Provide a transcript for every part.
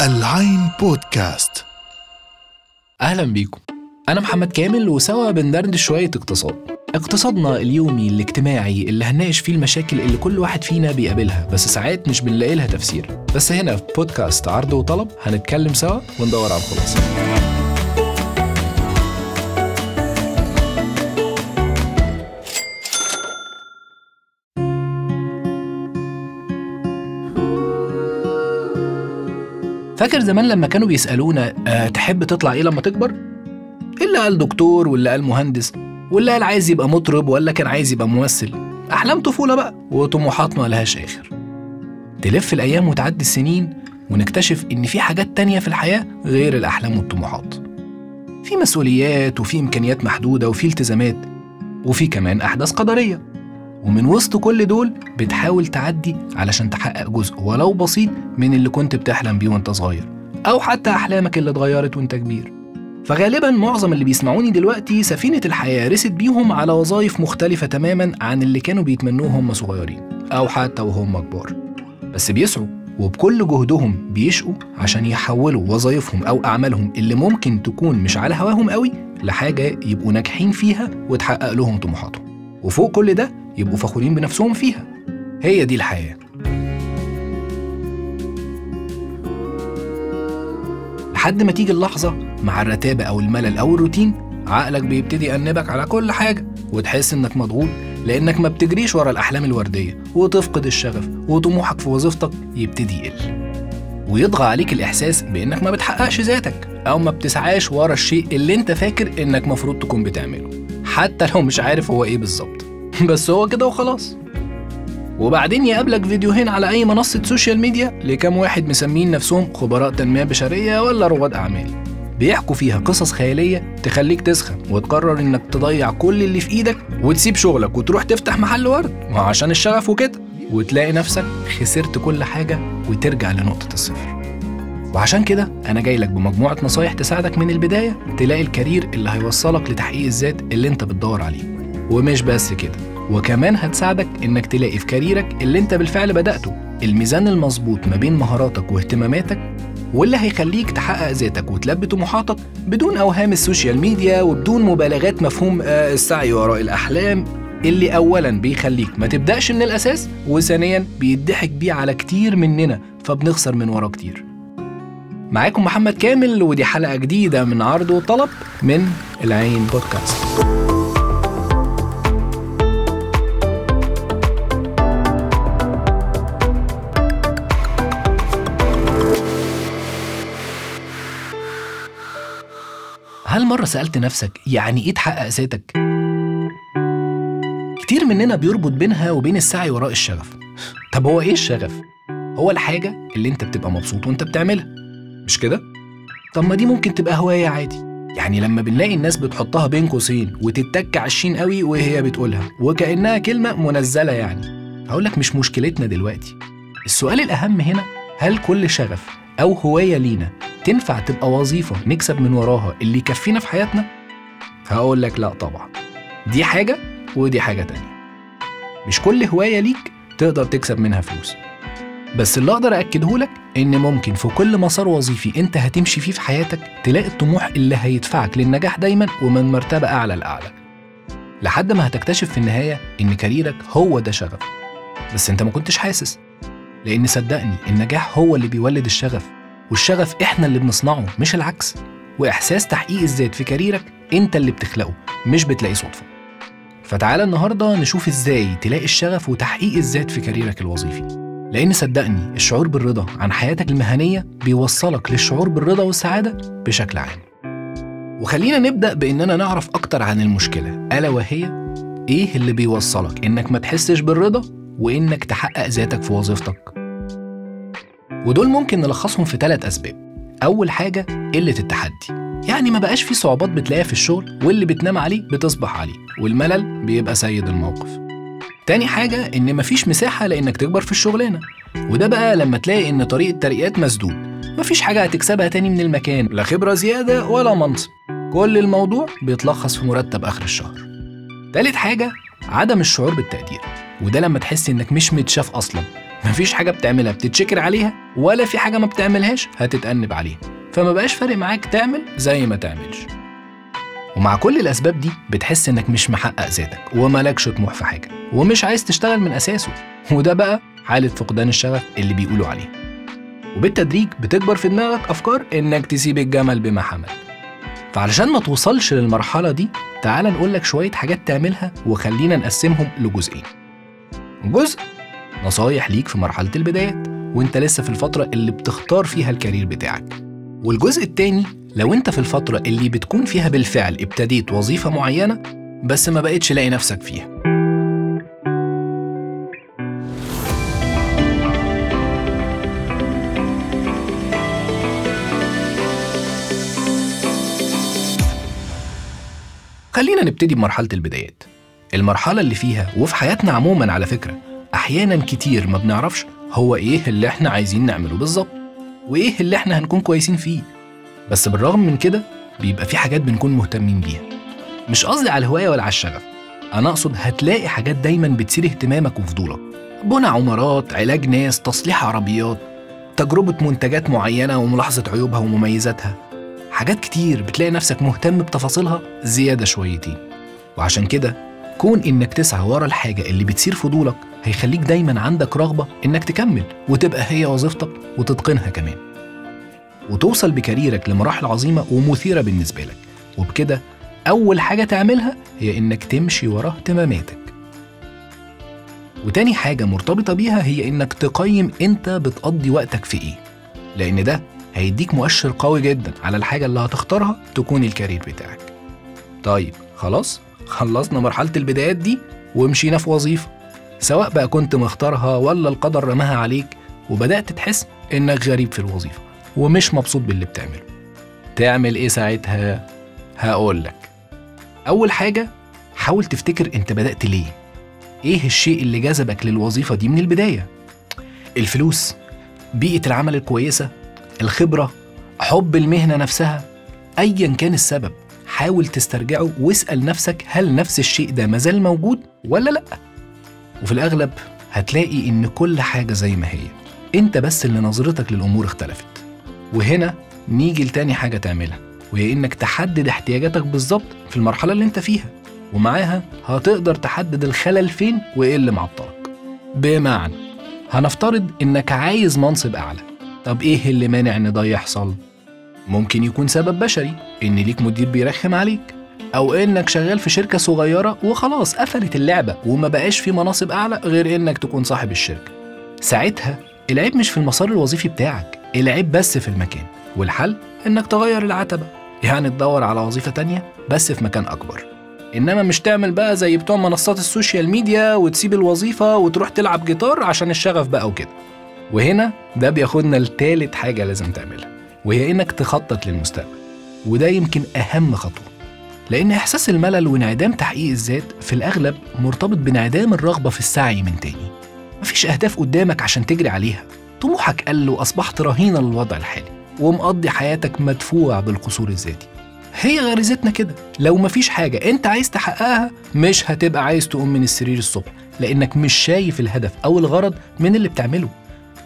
العين بودكاست. أهلا بيكم. أنا محمد كامل وسوا بندردش شوية اقتصاد. اقتصادنا اليومي الاجتماعي اللي هنناقش فيه المشاكل اللي كل واحد فينا بيقابلها بس ساعات مش بنلاقي لها تفسير. بس هنا في بودكاست عرض وطلب هنتكلم سوا وندور على الخلاصة. فاكر زمان لما كانوا بيسألونا أه تحب تطلع إيه لما تكبر؟ اللي قال دكتور واللي قال مهندس واللي قال عايز يبقى مطرب ولا كان عايز يبقى ممثل. أحلام طفولة بقى وطموحات ما لهاش آخر. تلف الأيام وتعدي السنين ونكتشف إن في حاجات تانية في الحياة غير الأحلام والطموحات. في مسؤوليات وفي إمكانيات محدودة وفي التزامات وفي كمان أحداث قدرية. ومن وسط كل دول بتحاول تعدي علشان تحقق جزء ولو بسيط من اللي كنت بتحلم بيه وانت صغير أو حتى أحلامك اللي اتغيرت وانت كبير. فغالبا معظم اللي بيسمعوني دلوقتي سفينة الحياة رست بيهم على وظائف مختلفة تماما عن اللي كانوا بيتمنوه هم صغيرين أو حتى وهم كبار. بس بيسعوا وبكل جهدهم بيشقوا عشان يحولوا وظائفهم أو أعمالهم اللي ممكن تكون مش على هواهم قوي لحاجة يبقوا ناجحين فيها وتحقق لهم طموحاتهم. وفوق كل ده يبقوا فخورين بنفسهم فيها. هي دي الحياة. لحد ما تيجي اللحظة مع الرتابة أو الملل أو الروتين عقلك بيبتدي يأنبك على كل حاجة وتحس إنك مضغوط لأنك ما بتجريش ورا الأحلام الوردية وتفقد الشغف وطموحك في وظيفتك يبتدي يقل. ويطغى عليك الإحساس بإنك ما بتحققش ذاتك أو ما بتسعاش ورا الشيء اللي أنت فاكر إنك مفروض تكون بتعمله حتى لو مش عارف هو إيه بالظبط. بس هو كده وخلاص. وبعدين يقابلك فيديوهين على أي منصة social media لكام واحد مسمين نفسهم خبراء تنمية بشرية ولا رواد أعمال. بيحكوا فيها قصص خيالية تخليك تسخن وتقرر إنك تضيع كل اللي في إيدك وتسيب شغلك وتروح تفتح محل ورد. عشان الشغف وكده. وتلاقي نفسك خسرت كل حاجة وترجع لنقطة الصفر. وعشان كده أنا جاي لك بمجموعة نصايح تساعدك من البداية تلاقي ال career اللي هيوصلك لتحقيق الذات اللي أنت بتدور عليه. ومش بس كده وكمان هتساعدك إنك تلاقي في كاريرك اللي أنت بالفعل بدأته الميزان المظبوط ما بين مهاراتك واهتماماتك واللي هيخليك تحقق ذاتك وتلبي طموحاتك بدون أوهام ال social media وبدون مبالغات مفهوم آه السعي وراء الأحلام اللي اولا بيخليك ما تبدأش من الأساس وثانيا بيضحك بيه على كتير مننا فبنخسر من وراه كتير. معاكم محمد كامل ودي حلقة جديدة من عرض وطلب من العين بودكاست. هل مرة سألت نفسك يعني إيه تحقق ذاتك؟ كتير مننا بيربط بينها وبين السعي وراء الشغف طب هو إيه الشغف؟ هو الحاجة اللي أنت بتبقى مبسوط وأنت بتعملها مش كده؟ طب ما دي ممكن تبقى هواية عادي يعني لما بنلاقي الناس بتحطها بين قوسين وتتك عشين قوي وهي بتقولها وكأنها كلمة منزلة يعني هقولك مش مشكلتنا دلوقتي السؤال الأهم هنا هل كل شغف أو هواية لينا تنفع تبقى وظيفة نكسب من وراها اللي يكفينا في حياتنا؟ هقول لك لا طبعا. دي حاجة ودي حاجة تانية. مش كل هواية ليك تقدر تكسب منها فلوس. بس اللي أقدر اكده لك إن ممكن في كل مسار وظيفي أنت هتمشي فيه في حياتك تلاقي الطموح اللي هيدفعك للنجاح دايما ومن مرتبة أعلى لأعلى. لحد ما هتكتشف في النهاية إن كاريرك هو ده شغف. بس أنت ما كنتش حاسس. لأن صدقني النجاح هو اللي بيولد الشغف. والشغف إحنا اللي بنصنعه مش العكس. وإحساس تحقيق الذات في كاريرك أنت اللي بتخلقه مش بتلاقيه صدفة. فتعالى النهارده نشوف إزاي تلاقي الشغف وتحقيق الذات في كاريرك الوظيفي. لأن صدقني الشعور بالرضا عن حياتك المهنية بيوصلك للشعور بالرضا والسعادة بشكل عام. وخلينا نبدأ بإننا نعرف أكتر عن المشكلة. ألا وهي؟ إيه اللي بيوصلك إنك ما تحسش بالرضا وإنك تحقق ذاتك في وظيفتك؟ ودول ممكن نلخصهم في ثلاث أسباب. أول حاجة قلة التحدي. يعني ما بقاش في صعوبات بتلاقيها في الشغل واللي بتنام عليه بتصبح عليه والملل بيبقى سيد الموقف. تاني حاجة إن مفيش مساحة لإنك تكبر في الشغلانة. وده بقى لما تلاقي إن طريق الترقيات مسدود. مفيش حاجة هتكسبها تاني من المكان. لا خبرة زيادة ولا منصب. كل الموضوع بيتلخص في مرتب آخر الشهر. تالت حاجة عدم الشعور بالتقدير. وده لما تحس إنك مش متشاف أصلا. مفيش حاجة بتعملها بتتشكر عليها ولا في حاجة ما بتعملهاش هتتأنب عليها. فما بقاش فارق معاك تعمل زي ما تعملش. ومع كل الأسباب دي بتحس إنك مش محقق ذاتك وملكش طموح في حاجة ومش عايز تشتغل من أساسه. وده بقى حالة فقدان الشغف اللي بيقولوا عليه. وبالتدريج بتكبر في دماغك أفكار إنك تسيب الجمل بما حمل. فعلشان ما توصلش للمرحلة دي تعال نقول لك شوية حاجات تعملها وخلينا نقسمهم لجزئين. جزء نصايح ليك في مرحلة البدايات وانت لسه في الفترة اللي بتختار فيها الكارير بتاعك. والجزء التاني لو انت في الفترة اللي بتكون فيها بالفعل ابتديت وظيفة معينة بس ما بقتش لاقي نفسك فيها. خلينا نبتدي بمرحلة البدايات. المرحلة اللي فيها وفي حياتنا عموما على فكرة أحيانا كتير ما بنعرفش هو إيه اللي إحنا عايزين نعمله بالظبط وإيه اللي إحنا هنكون كويسين فيه. بس بالرغم من كده بيبقى في حاجات بنكون مهتمين بيها. مش قصدي على الهواية ولا على الشغف أنا أقصد هتلاقي حاجات دايما بتثير اهتمامك وفضولك بنى عمارات علاج ناس تصليح عربيات تجربة منتجات معينة وملاحظة عيوبها ومميزاتها. حاجات كتير بتلاقي نفسك مهتم بتفاصيلها زيادة شويتين. وعشان كده كون إنك تسعى ورا الحاجة اللي بتثير فضولك هيخليك دايما عندك رغبة إنك تكمل وتبقى هي وظيفتك وتتقنها كمان. وتوصل بكاريرك لمراحل عظيمة ومثيرة بالنسبة لك. وبكده أول حاجة تعملها هي إنك تمشي ورا اهتماماتك. وتاني حاجة مرتبطة بيها هي إنك تقيم أنت بتقضي وقتك في إيه. لأن ده هيديك مؤشر قوي جدا على الحاجة اللي هتختارها تكون الكارير بتاعك. طيب خلاص؟ خلصنا مرحلة البدايات دي ومشينا في وظيفة. سواء بقى كنت مختارها ولا القدر رماها عليك وبدأت تحس إنك غريب في الوظيفة ومش مبسوط باللي بتعمله. تعمل إيه ساعتها؟ هقول لك. أول حاجة حاول تفتكر أنت بدأت ليه. إيه الشيء اللي جذبك للوظيفة دي من البداية؟ الفلوس بيئة العمل الكويسة الخبرة حب المهنة نفسها. أيا كان السبب حاول تسترجعه واسأل نفسك هل نفس الشيء ده مازال موجود ولا لأ؟ وفي الأغلب هتلاقي إن كل حاجة زي ما هي. أنت بس اللي نظرتك للأمور اختلفت. وهنا نيجي لتاني حاجة تعملها وهي إنك تحدد احتياجاتك بالظبط في المرحلة اللي أنت فيها. ومعاها هتقدر تحدد الخلل فين وإيه اللي معطلك. بمعنى هنفترض إنك عايز منصب أعلى. طب إيه اللي مانع إن ده يحصل؟ ممكن يكون سبب بشري إن ليك مدير بيرخم عليك. أو إنك شغال في شركة صغيرة وخلاص قفلت اللعبة وما بقاش في مناصب أعلى غير إنك تكون صاحب الشركة. ساعتها العيب مش في المسار الوظيفي بتاعك العيب بس في المكان والحل إنك تغير العتبة. يعني تدور على وظيفة تانية بس في مكان أكبر. إنما مش تعمل بقى زي بتوع منصات ال social media وتسيب الوظيفة وتروح تلعب جيتار عشان الشغف بقى وكده. وهنا ده بياخدنا لتالت حاجة لازم تعملها وهي إنك تخطط للمستقبل وده يمكن أهم خطوة. لأن إحساس الملل وانعدام تحقيق الذات في الأغلب مرتبط بانعدام الرغبة في السعي من تاني. مفيش أهداف قدامك عشان تجري عليها. طموحك قل وأصبحت رهينة للوضع الحالي ومقضي حياتك مدفوع بالقصور الذاتي. هي غريزتنا كده. لو مفيش حاجة أنت عايز تحققها مش هتبقى عايز تقوم من السرير الصبح لأنك مش شايف الهدف أو الغرض من اللي بتعمله.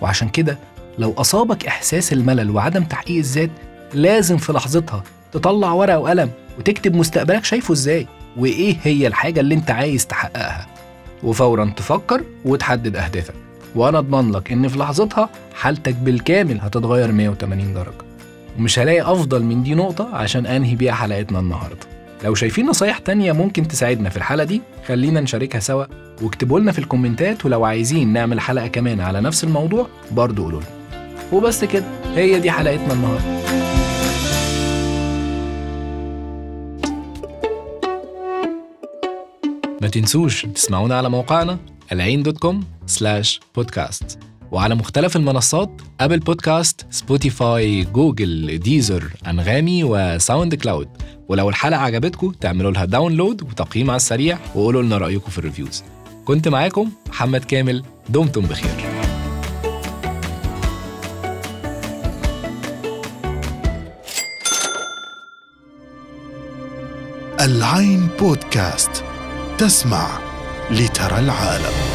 وعشان كده لو أصابك إحساس الملل وعدم تحقيق الذات لازم في لحظتها تطلع ورقة وقلم وتكتب مستقبلك شايفه إزاي وإيه هي الحاجة اللي أنت عايز تحققها. وفورا تفكر وتحدد أهدافك. وأنا أضمن لك إن في لحظتها حالتك بالكامل هتتغير 180 درجة. ومش هلاقي أفضل من دي نقطة عشان أنهي بيها حلقتنا النهاردة. لو شايفين نصايح تانية ممكن تساعدنا في الحلقة دي خلينا نشاركها سوا. واكتبوا لنا في ال comment ات ولو عايزين نعمل حلقة كمان على نفس الموضوع برضو قولوا لنا. وبس كده هي دي حلقتنا النهارده. ما تنسوش تسمعونا على موقعنا العين dot com slash podcast وعلى مختلف المنصات Apple Podcasts Spotify Google Deezer أنغامي و SoundCloud ولو الحلقة عجبتكم تعملوا لها download وتقييم على السريع وقولوا لنا رأيكم في ال reviews كنت معاكم محمد كامل. دمتم بخير. العين بودكاست. تسمع لترى العالم.